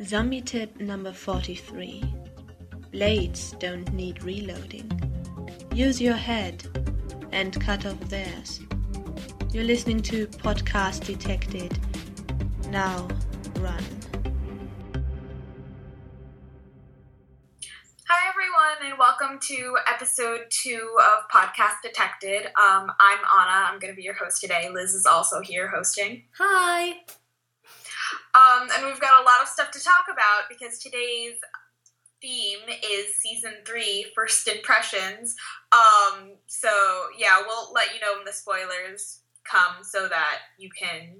Zombie tip number 43 Blades don't need reloading. Use your head and cut off theirs. You're listening to Podcast Detected. Now run. Hi, everyone, and welcome to episode two of Podcast Detected. Um, I'm Anna. I'm going to be your host today. Liz is also here hosting. Hi. Um, and we've got a lot of stuff to talk about because today's theme is season three, first impressions. Um, so, yeah, we'll let you know when the spoilers come so that you can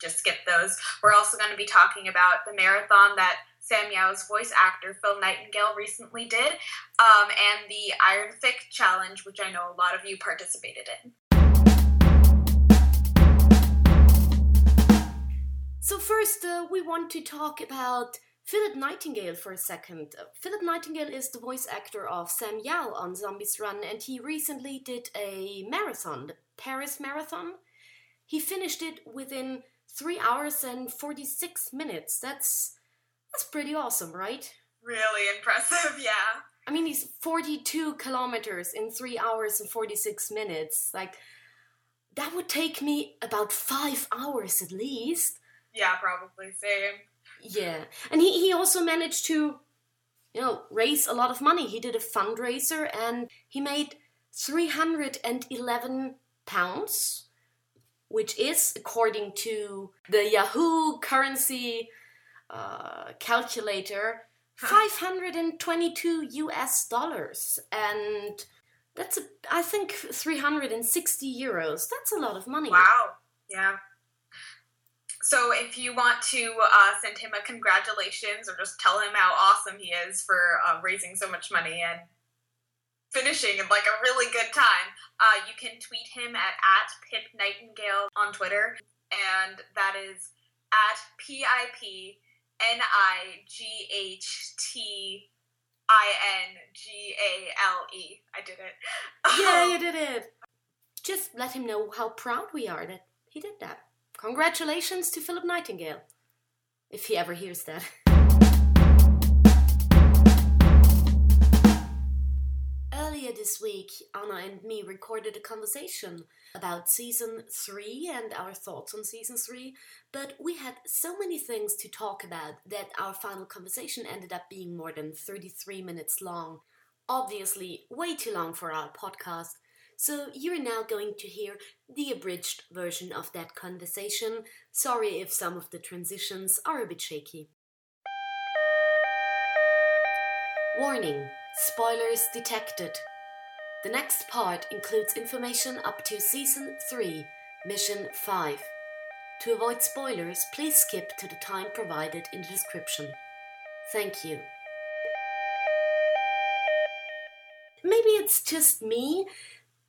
just skip those. We're also going to be talking about the marathon that Sam Yao's voice actor Phil Nightingale recently did, um, and the Iron Fic Challenge, which I know a lot of you participated in. So, first, uh, we want to talk about Philip Nightingale for a second. Uh, Philip Nightingale is the voice actor of Sam Yao on Zombies Run, and he recently did a marathon, the Paris Marathon. He finished it within 3 hours and 46 minutes. That's that's pretty awesome, right? Really impressive, yeah. I mean, he's 42 kilometers in 3 hours and 46 minutes. Like, that would take me about 5 hours at least. Yeah, probably. Same. Yeah. And he, he also managed to, you know, raise a lot of money. He did a fundraiser and he made 311 pounds, which is, according to the Yahoo currency uh, calculator, 522 US dollars. And that's, a, I think, 360 euros. That's a lot of money. Wow. Yeah. So if you want to uh, send him a congratulations or just tell him how awesome he is for uh, raising so much money and finishing in like a really good time, uh, you can tweet him at, at Pip Nightingale on Twitter. And that is at P I P N I G H T I N G A L E. I did it. Yeah, you did it. Just let him know how proud we are that he did that. Congratulations to Philip Nightingale, if he ever hears that. Earlier this week, Anna and me recorded a conversation about season 3 and our thoughts on season 3, but we had so many things to talk about that our final conversation ended up being more than 33 minutes long. Obviously, way too long for our podcast, so you're now going to hear the abridged version of that conversation. Sorry if some of the transitions are a bit shaky. Warning Spoilers detected. The next part includes information up to Season 3, Mission 5. To avoid spoilers, please skip to the time provided in the description. Thank you. Maybe it's just me,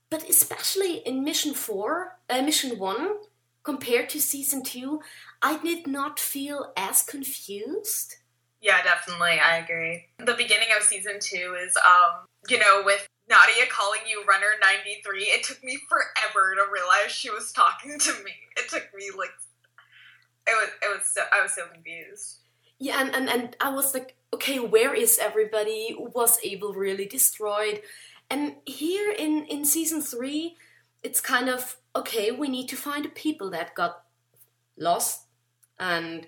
but especially in Mission 4, uh, Mission 1, compared to Season 2, I did not feel as confused. Yeah, definitely. I agree. The beginning of season two is, um, you know, with Nadia calling you Runner 93. It took me forever to realize she was talking to me. It took me like, it was, it was so, I was so confused. Yeah, and, and, and I was like, okay, where is everybody? Was Abel really destroyed? And here in, in season three, it's kind of, okay, we need to find the people that got lost. And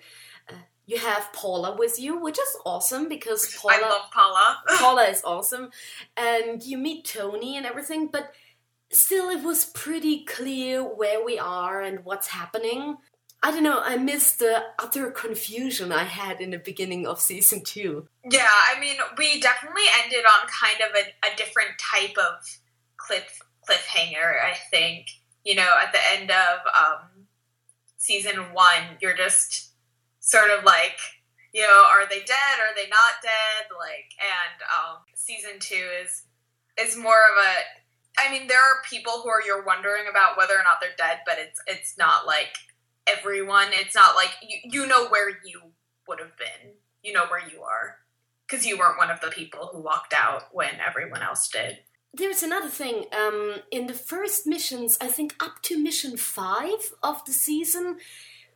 uh, you have Paula with you, which is awesome because Paula. I love Paula. Paula is awesome. And you meet Tony and everything, but still, it was pretty clear where we are and what's happening. I don't know, I missed the utter confusion I had in the beginning of season two. Yeah, I mean, we definitely ended on kind of a, a different type of cliff cliffhanger, I think. You know, at the end of um, season one, you're just sort of like, you know, are they dead? Are they not dead? Like, and um, season two is is more of a. I mean, there are people who are you're wondering about whether or not they're dead, but it's it's not like everyone. It's not like you you know where you would have been. You know where you are because you weren't one of the people who walked out when everyone else did. There's another thing. Um, in the first missions, I think up to mission five of the season,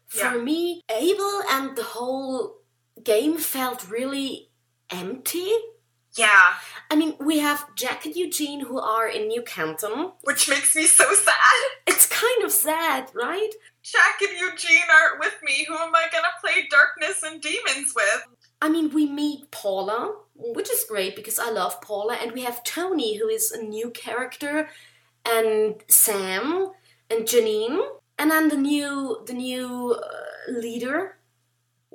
for Yeah. me, Abel and the whole game felt really empty. Yeah, I mean, we have Jack and Eugene who are in New Canton. which makes me so sad. It's kind of sad, right? Jack and Eugene aren't with me. Who am I gonna play Darkness and Demons with? I mean, we meet Paula, which is great because I love Paula, and we have Tony, who is a new character, and Sam and Janine, and then the new the new uh, leader.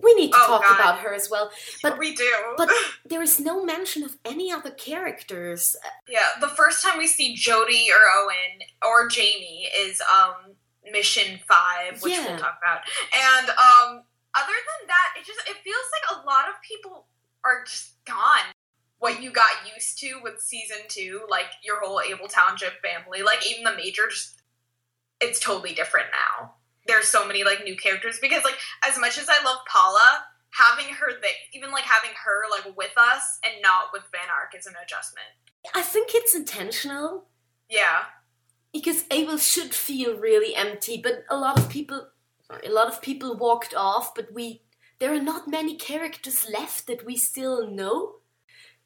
We need to Oh, talk God. about her as well, but we do. but there is no mention of any other characters. yeah, the first time we see Jody or Owen or Jamie is um Mission Five, which Yeah. we'll talk about. And um, other than that, it just it feels like a lot of people are just gone. What you got used to with season two, like your whole Abel Township family, like even the major, just it's totally different now. There's so many like new characters because like as much as I love Paula, having her there, even like having her like with us and not with Van Ark is an adjustment. I think it's intentional Yeah. Because Abel should feel really empty, but a lot of people, sorry, a lot of people walked off. But we, there are not many characters left that we still know.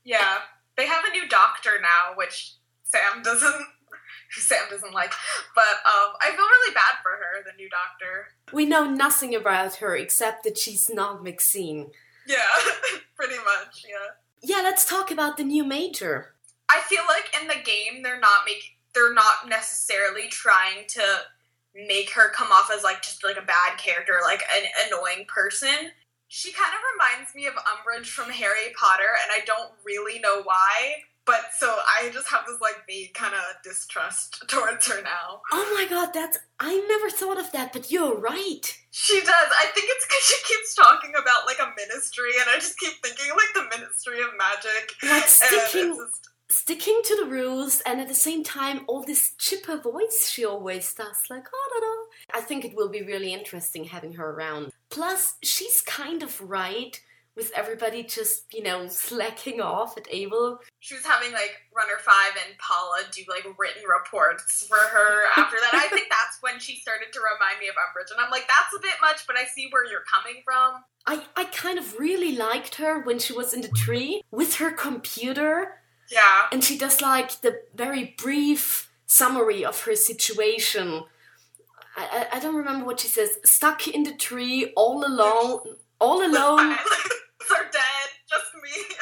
Yeah. They have a new doctor now, which Sam doesn't Sam doesn't like. But um I feel really bad for her, the new doctor. We know nothing about her except that she's not Maxine. Yeah, pretty much, yeah. Yeah, let's talk about the new major. I feel like in the game they're not making they're not necessarily trying to make her come off as like just like a bad character, like an annoying person. She kind of reminds me of Umbridge from Harry Potter, and I don't really know why. But so I just have this like vague kind of distrust towards her now. Oh my god, that's. I never thought of that, but you're right. She does. I think it's because she keeps talking about like a ministry, and I just keep thinking like the Ministry of Magic. Like sticking, just- sticking to the rules, and at the same time, all this chipper voice she always does, like, oh, da, da. I think it will be really interesting having her around. Plus, she's kind of right with everybody just, you know, slacking off at Abel. she was having like Runner Five and Paula do like written reports for her after that. I think that's when she started to remind me of Umbridge, and I'm like, that's a bit much, but I see where you're coming from. I, I kind of really liked her when she was in the tree with her computer, Yeah, and she does like the very brief summary of her situation. I, I, I don't remember what she says. Stuck in the tree, all alone, all alone, They're dead, just me.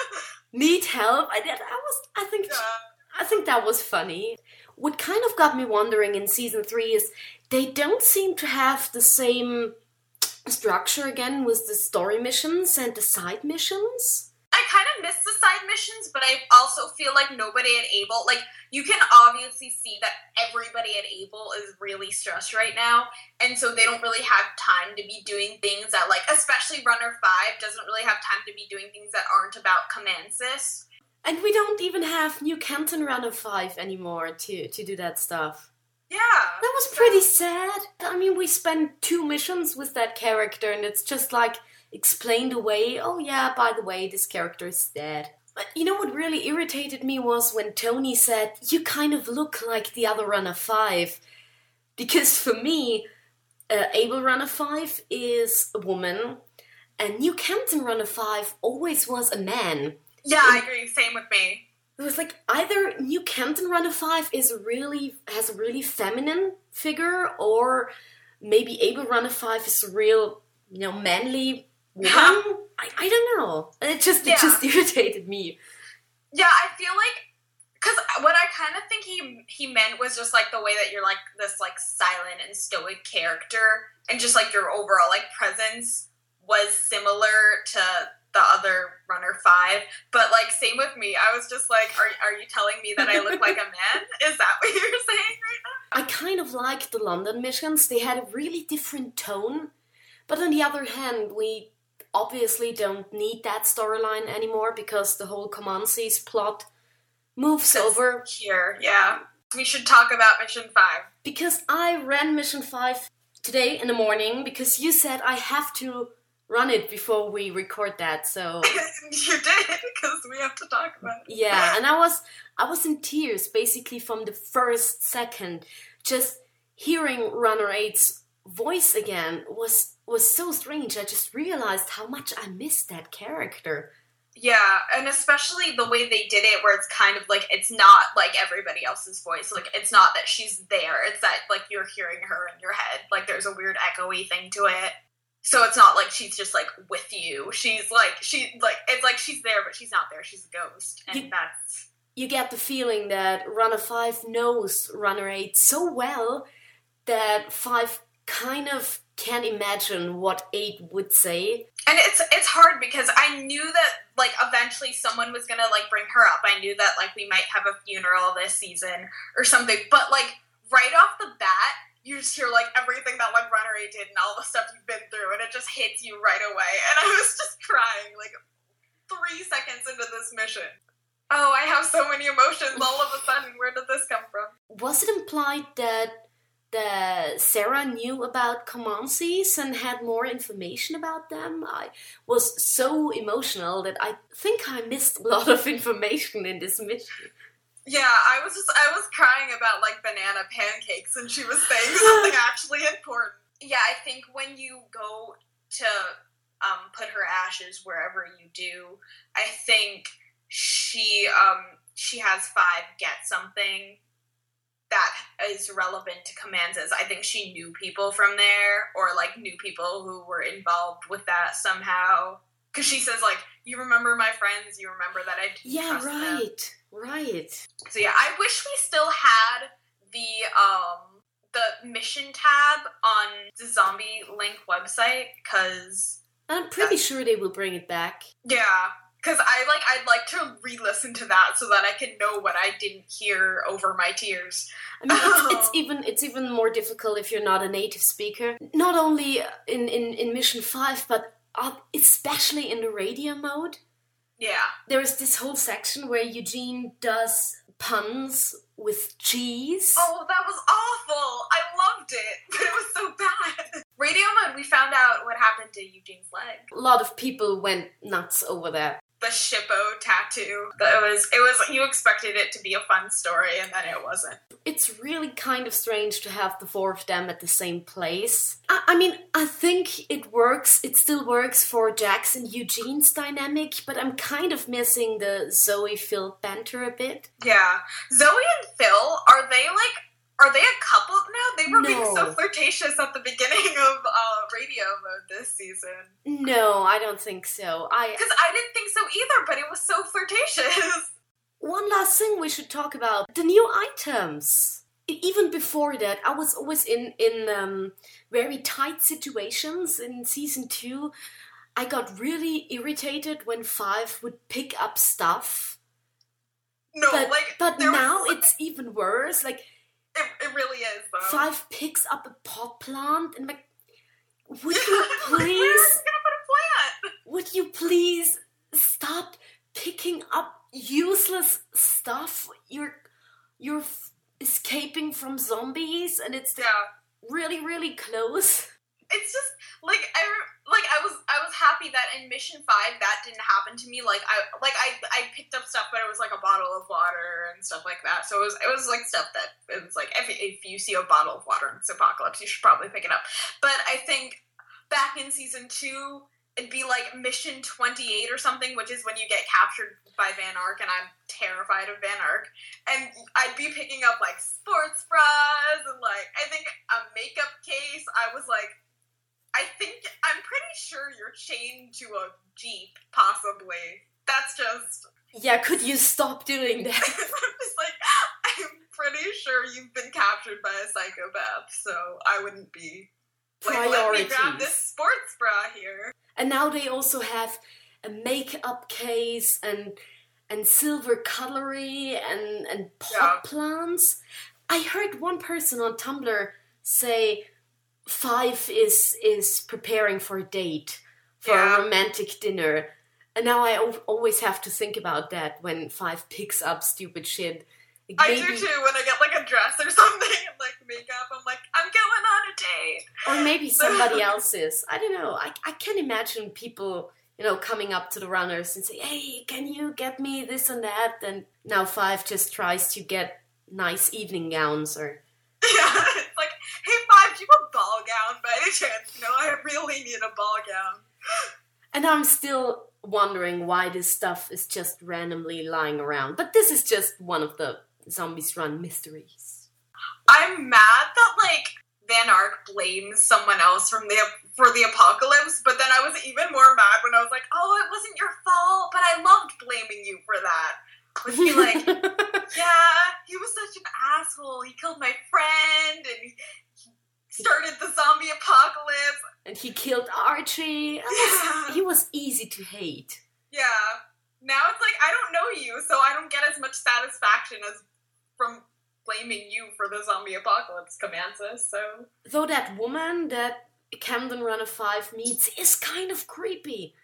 need help. I did. I was. I think. yeah. I think that was funny. What kind of got me wondering in season three is they don't seem to have the same structure again with the story missions and the side missions. I kind of miss the side missions, but I also feel like nobody at Abel, like, you can obviously see that everybody at Abel is really stressed right now, and so they don't really have time to be doing things that, like, especially Runner 5 doesn't really have time to be doing things that aren't about Comansys. And we don't even have New Canton Runner 5 anymore to, to do that stuff. Yeah. That was pretty sad. I mean, we spent two missions with that character, and it's just like explained away. Oh, yeah, by the way, this character is dead. But you know what really irritated me was when Tony said, You kind of look like the other Runner 5. Because for me, uh, Abel Runner 5 is a woman, and New Canton Runner 5 always was a man. Yeah, I agree. Same with me. It was like either New Canton Runner Five is really has a really feminine figure, or maybe Abel Runner Five is a real, you know, manly. I, I don't know. It just Yeah. it just irritated me. Yeah, I feel like because what I kind of think he he meant was just like the way that you're like this like silent and stoic character, and just like your overall like presence was similar to the other runner five. But like same with me, I was just like, are are you telling me that I look like a man? Is that what you're saying right now? I kind of liked the London missions. They had a really different tone, but on the other hand, we obviously don't need that storyline anymore because the whole Comansys plot moves That's over Here, yeah. We should talk about mission five. because I ran Mission 5 today in the morning because you said I have to run it before we record that. So, you did because we have to talk about it. yeah, and I was I was in tears basically from the first second just hearing Runner 8's voice again was was so strange. I just realized how much I missed that character. Yeah, and especially the way they did it, where it's kind of like it's not like everybody else's voice. Like it's not that she's there; it's that like you're hearing her in your head. Like there's a weird echoey thing to it. So it's not like she's just like with you. She's like she like it's like she's there, but she's not there. She's a ghost, and You- that's You get the feeling that Runner 5 knows Runner 8 so well that 5 kind of can't imagine what 8 would say. and it's it's hard because I knew that like eventually someone was gonna like bring her up. I knew that like we might have a funeral this season or something, but like right off the bat. You just hear like everything that like Runner 8 did and all the stuff you've been through, and it just hits you right away. And I was just crying like three seconds into this mission. Oh, I have so many emotions all of a sudden. Where did this come from? Was it implied that that Sarah knew about Comansys and had more information about them? I was so emotional that I think I missed a lot of information in this mission. Yeah, I was just I was crying about like banana pancakes and she was saying something actually important. Yeah, I think when you go to um, put her ashes wherever you do, I think she um, she has five get something that is relevant to Comansys. I think she knew people from there or like knew people who were involved with that somehow. Cause she says like, "You remember my friends? You remember that I Yeah, trust them." right, right. So yeah, I wish we still had the um the mission tab on the Zombie Link website because I'm pretty sure they will bring it back. yeah, because I like I'd like to re-listen to that so that I can know what I didn't hear over my tears. I mean, it's, it's even it's even more difficult if you're not a native speaker. Not only in in, in Mission Five, but uh, especially in the radio mode. Yeah, There is this whole section where Eugene does puns with cheese. Oh, that was awful. I loved it, but it was so bad. Radio mode, we found out what happened to Eugene's leg. A lot of people went nuts over that. The Shippo tattoo. That was it was you expected it to be a fun story and then it wasn't. It's really kind of strange to have the four of them at the same place. I, I mean, I think it works. It still works for Jack's and Eugene's dynamic, but I'm kind of missing the Zoe Phil banter a bit. Yeah. Zoe and Phil, are they like are they a couple now? They were being so flirtatious at the beginning of mode this season. No, I don't think so. I Because I didn't think so either, but it was so flirtatious. One last thing we should talk about the new items. Even before that, I was always in in um, very tight situations in season two. I got really irritated when Five would pick up stuff, No, but like but there was now it's even worse. Like it, it really is though. Five picks up a pot plant and like, would you please, gonna put a plant? would you please stop picking up useless stuff? You're you're f- escaping from zombies, and it's Yeah. really really close. It's just like I like I was I was happy that in mission five that didn't happen to me. Like I like I I picked up stuff, but it was like a bottle of water and stuff like that. So it was it was like stuff that it was like if if you see a bottle of water in this apocalypse, you should probably pick it up. But I think back in season two. It'd be like mission 28 or something, which is when you get captured by Van Ark, and I'm terrified of Van Ark. And I'd be picking up like sports bras and like, I think a makeup case. I was like, I think I'm pretty sure you're chained to a jeep, possibly. That's just. Yeah, could you stop doing that? I'm just like I'm pretty sure you've been captured by a psychopath, so I wouldn't be. Like, let me grab this sports bra here. And now they also have a makeup case and and silver cutlery and and pot plants. I heard one person on Tumblr say Five is is preparing for a date for Yeah. a romantic dinner. And now I always have to think about that when Five picks up stupid shit. Like, I do too when I get like a dress or something and like makeup. I'm like, I'm going on a date. or maybe somebody else is. I don't know. I, I can imagine people, you know, coming up to the runners and say, "Hey, can you get me this and that?" And now Five just tries to get nice evening gowns or Yeah, it's like, hey, Five, do you have a ball gown by any chance? No, I really need a ball gown. And I'm still wondering why this stuff is just randomly lying around. But this is just one of the Zombies Run mysteries. I'm mad that like Van Ark blames someone else from the for the apocalypse, but then I was even more mad when I was like, "Oh, it wasn't your fault," but I loved blaming you for that. Was he like, "Yeah, he was such an asshole. He killed my friend and he started the zombie apocalypse." and he killed Archie. Was- Yeah. he was easy to hate. Yeah. Now it's like I don't know you, so I don't get as much satisfaction as from blaming you for the zombie apocalypse, Comansys. So Though that woman that Camden Runner 5 meets is kind of creepy.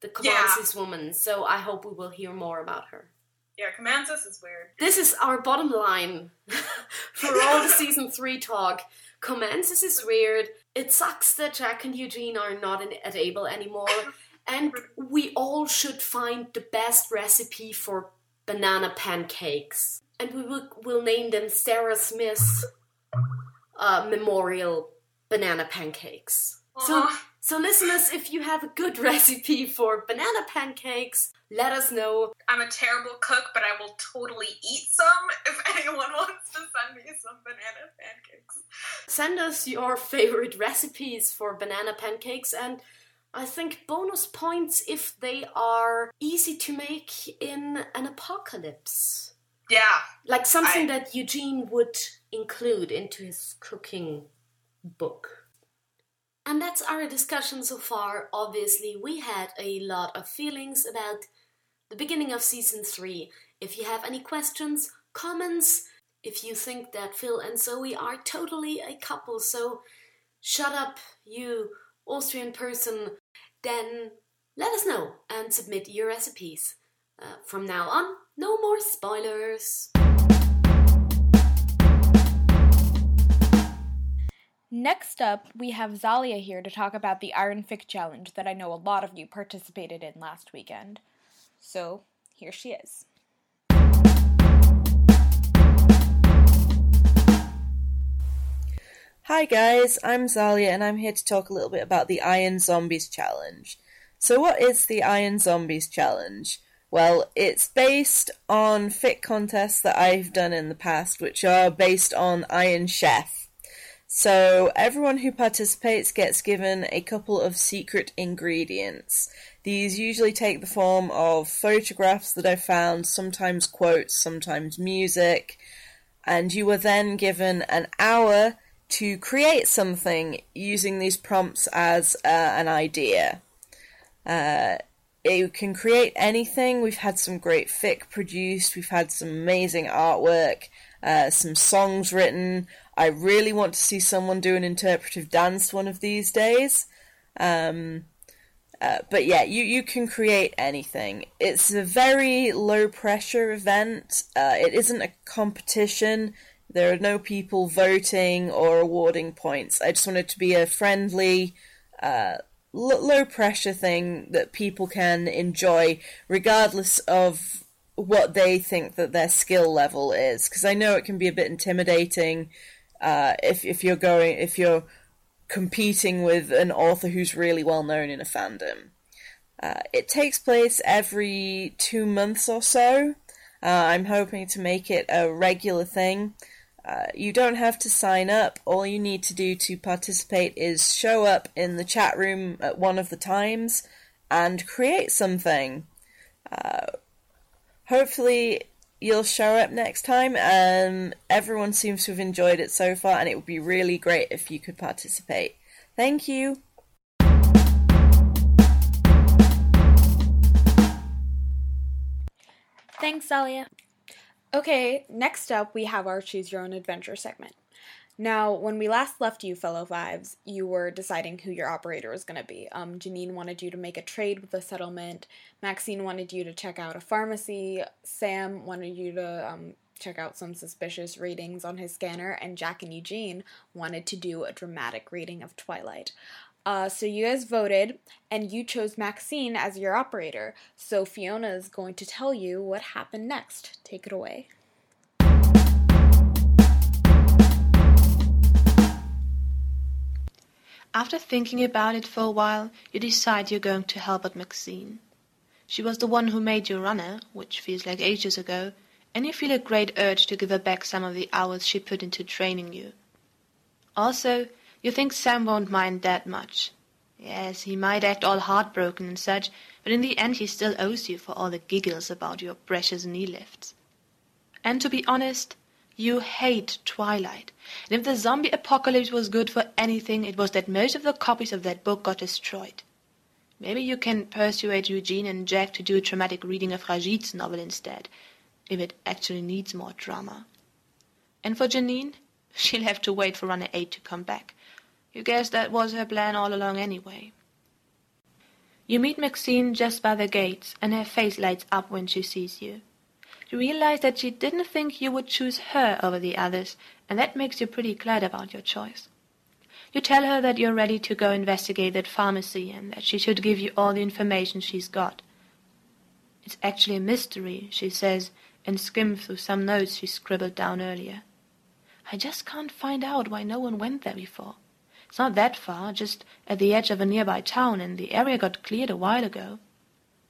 The Yeah. Comansys woman, so I hope we will hear more about her. yeah, Comansys is weird. This is our bottom line for all the season 3 talk. Comansys is weird. It sucks that Jack and Eugene are not in, at Abel anymore. And we all should find the best recipe for banana pancakes. And we will will name them Sarah Smith's uh, Memorial Banana Pancakes. So, Aw. so listeners, if you have a good recipe for banana pancakes, let us know. I'm a terrible cook, but I will totally eat some if anyone wants to send me some banana pancakes. Send us your favorite recipes for banana pancakes and I think bonus points if they are easy to make in an apocalypse. Yeah, Like something I- that Eugene would include into his cooking book. And that's our discussion so far. Obviously, we had a lot of feelings about the beginning of season 3. If you have any questions, comments, if you think that Phil and Zoe are totally a couple, so shut up, you Austrian person, then let us know and submit your recipes. Uh, from now on, no more spoilers. Next up, we have Zalia here to talk about the Iron Fic Challenge that I know a lot of you participated in last weekend. So, here she is. Hi guys, I'm Zalia and I'm here to talk a little bit about the Iron Zombies Challenge. So, what is the Iron Zombies Challenge? Well, it's based on fic contests that I've done in the past, which are based on Iron Chef. So, everyone who participates gets given a couple of secret ingredients. These usually take the form of photographs that I've found, sometimes quotes, sometimes music, and you are then given an hour to create something using these prompts as uh, an idea. Uh, you can create anything. We've had some great fic produced. We've had some amazing artwork, uh, some songs written. I really want to see someone do an interpretive dance one of these days. Um, uh, but yeah, you, you can create anything. It's a very low pressure event. Uh, it isn't a competition. There are no people voting or awarding points. I just want it to be a friendly, uh, l- low pressure thing that people can enjoy regardless of what they think that their skill level is. Because I know it can be a bit intimidating uh, if if you're going if you're competing with an author who's really well known in a fandom. Uh, it takes place every two months or so. Uh, I'm hoping to make it a regular thing. Uh, you don't have to sign up. All you need to do to participate is show up in the chat room at one of the times and create something. Uh, hopefully, you'll show up next time. Um, everyone seems to have enjoyed it so far, and it would be really great if you could participate. Thank you. Thanks, Zalia. Okay, next up we have our Choose Your Own Adventure segment. Now, when we last left you, fellow fives, you were deciding who your operator was going to be. Um, Janine wanted you to make a trade with the settlement. Maxine wanted you to check out a pharmacy. Sam wanted you to um, check out some suspicious readings on his scanner. And Jack and Eugene wanted to do a dramatic reading of Twilight. Uh, so you guys voted, and you chose Maxine as your operator. So Fiona is going to tell you what happened next. Take it away. After thinking about it for a while, you decide you're going to help out Maxine. She was the one who made you runner, which feels like ages ago, and you feel a great urge to give her back some of the hours she put into training you. Also, you think Sam won't mind that much. Yes, he might act all heartbroken and such, but in the end he still owes you for all the giggles about your precious knee lifts. And to be honest, you hate Twilight. And if the zombie apocalypse was good for anything, it was that most of the copies of that book got destroyed. Maybe you can persuade Eugene and Jack to do a dramatic reading of Rajit's novel instead, if it actually needs more drama. And for Janine, she'll have to wait for Runner 8 to come back. You guess that was her plan all along anyway. You meet Maxine just by the gates, and her face lights up when she sees you. You realize that she didn't think you would choose her over the others, and that makes you pretty glad about your choice. You tell her that you're ready to go investigate that pharmacy and that she should give you all the information she's got. It's actually a mystery, she says, and skims through some notes she scribbled down earlier. I just can't find out why no one went there before. It's not that far, just at the edge of a nearby town, and the area got cleared a while ago.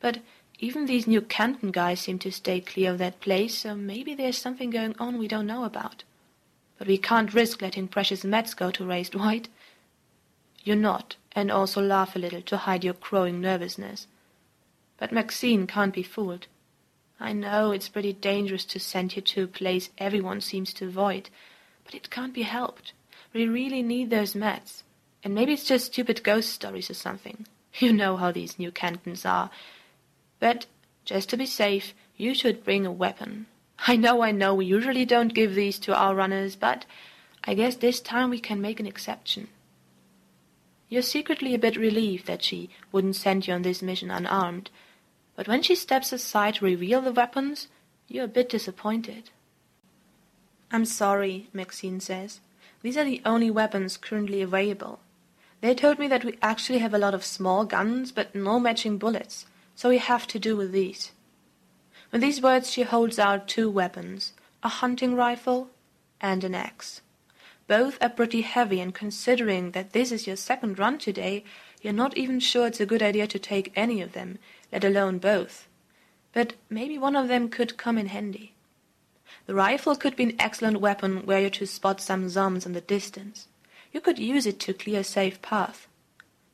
But even these New Canton guys seem to stay clear of that place, so maybe there's something going on we don't know about. But we can't risk letting precious Mets go to Raised White. You nod, and also laugh a little to hide your growing nervousness. But Maxine can't be fooled. I know it's pretty dangerous to send you to a place everyone seems to avoid, but it can't be helped. We really need those Mets. And maybe it's just stupid ghost stories or something. You know how these New Cantons are. But, just to be safe, you should bring a weapon. I know, I know, we usually don't give these to our runners, but I guess this time we can make an exception. You're secretly a bit relieved that she wouldn't send you on this mission unarmed, but when she steps aside to reveal the weapons, you're a bit disappointed. I'm sorry, Maxine says. These are the only weapons currently available. They told me that we actually have a lot of small guns, but no matching bullets, so we have to do with these. With these words she holds out two weapons, a hunting rifle and an axe. Both are pretty heavy, and considering that this is your second run today, you're not even sure it's a good idea to take any of them, let alone both. But maybe one of them could come in handy. The rifle could be an excellent weapon were you to spot some zombies in the distance. You could use it to clear a safe path.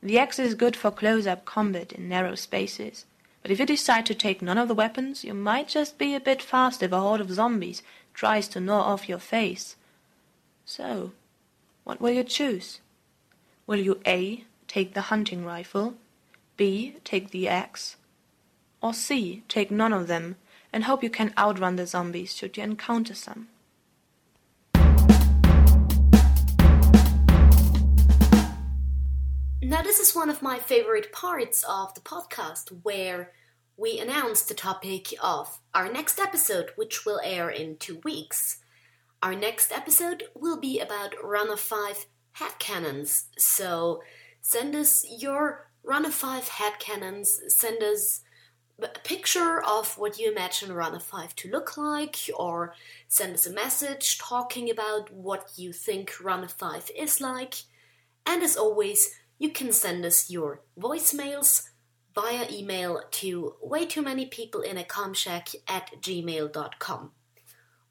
The axe is good for close-up combat in narrow spaces, but if you decide to take none of the weapons, you might just be a bit fast if a horde of zombies tries to gnaw off your face. So, what will you choose? Will you A. take the hunting rifle, B. take the axe, or C. take none of them and hope you can outrun the zombies should you encounter some? Now, this is one of my favorite parts of the podcast where we announce the topic of our next episode, which will air in two weeks. Our next episode will be about Runner 5 headcanons. So send us your Runner 5 headcanons, send us a picture of what you imagine Runner 5 to look like, or send us a message talking about what you think Runner 5 is like. And as always, you can send us your voicemails via email to way too many people in a comshack at gmail.com.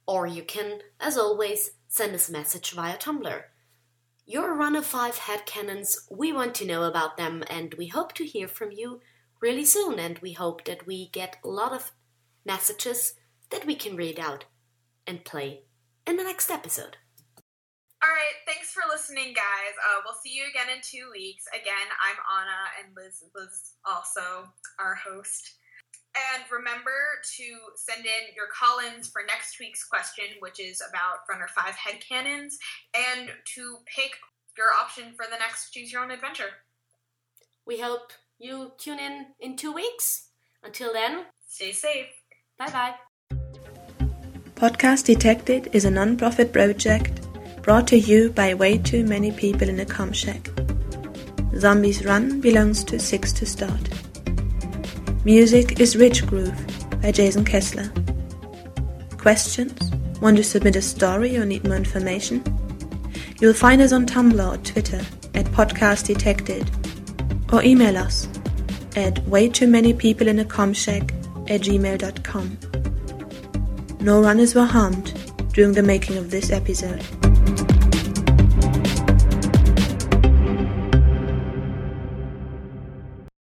Or you can, as always, send us a message via Tumblr. Your runner five head headcanons, we want to know about them and we hope to hear from you really soon. And we hope that we get a lot of messages that we can read out and play in the next episode. All right, thanks for listening, guys. Uh, we'll see you again in two weeks. Again, I'm Anna, and Liz was also our host. And remember to send in your call ins for next week's question, which is about Runner 5 headcanons, and to pick your option for the next Choose Your Own Adventure. We hope you tune in in two weeks. Until then, stay safe. Bye bye. Podcast Detected is a non profit project brought to you by way too many people in a com shack. Zombies Run belongs to Six to Start. Music is Rich Groove by Jason Kessler. Questions? Want to submit a story or need more information? You'll find us on Tumblr or Twitter at Podcast Detected or email us at way too many people in a comshack at gmail.com. No runners were harmed during the making of this episode.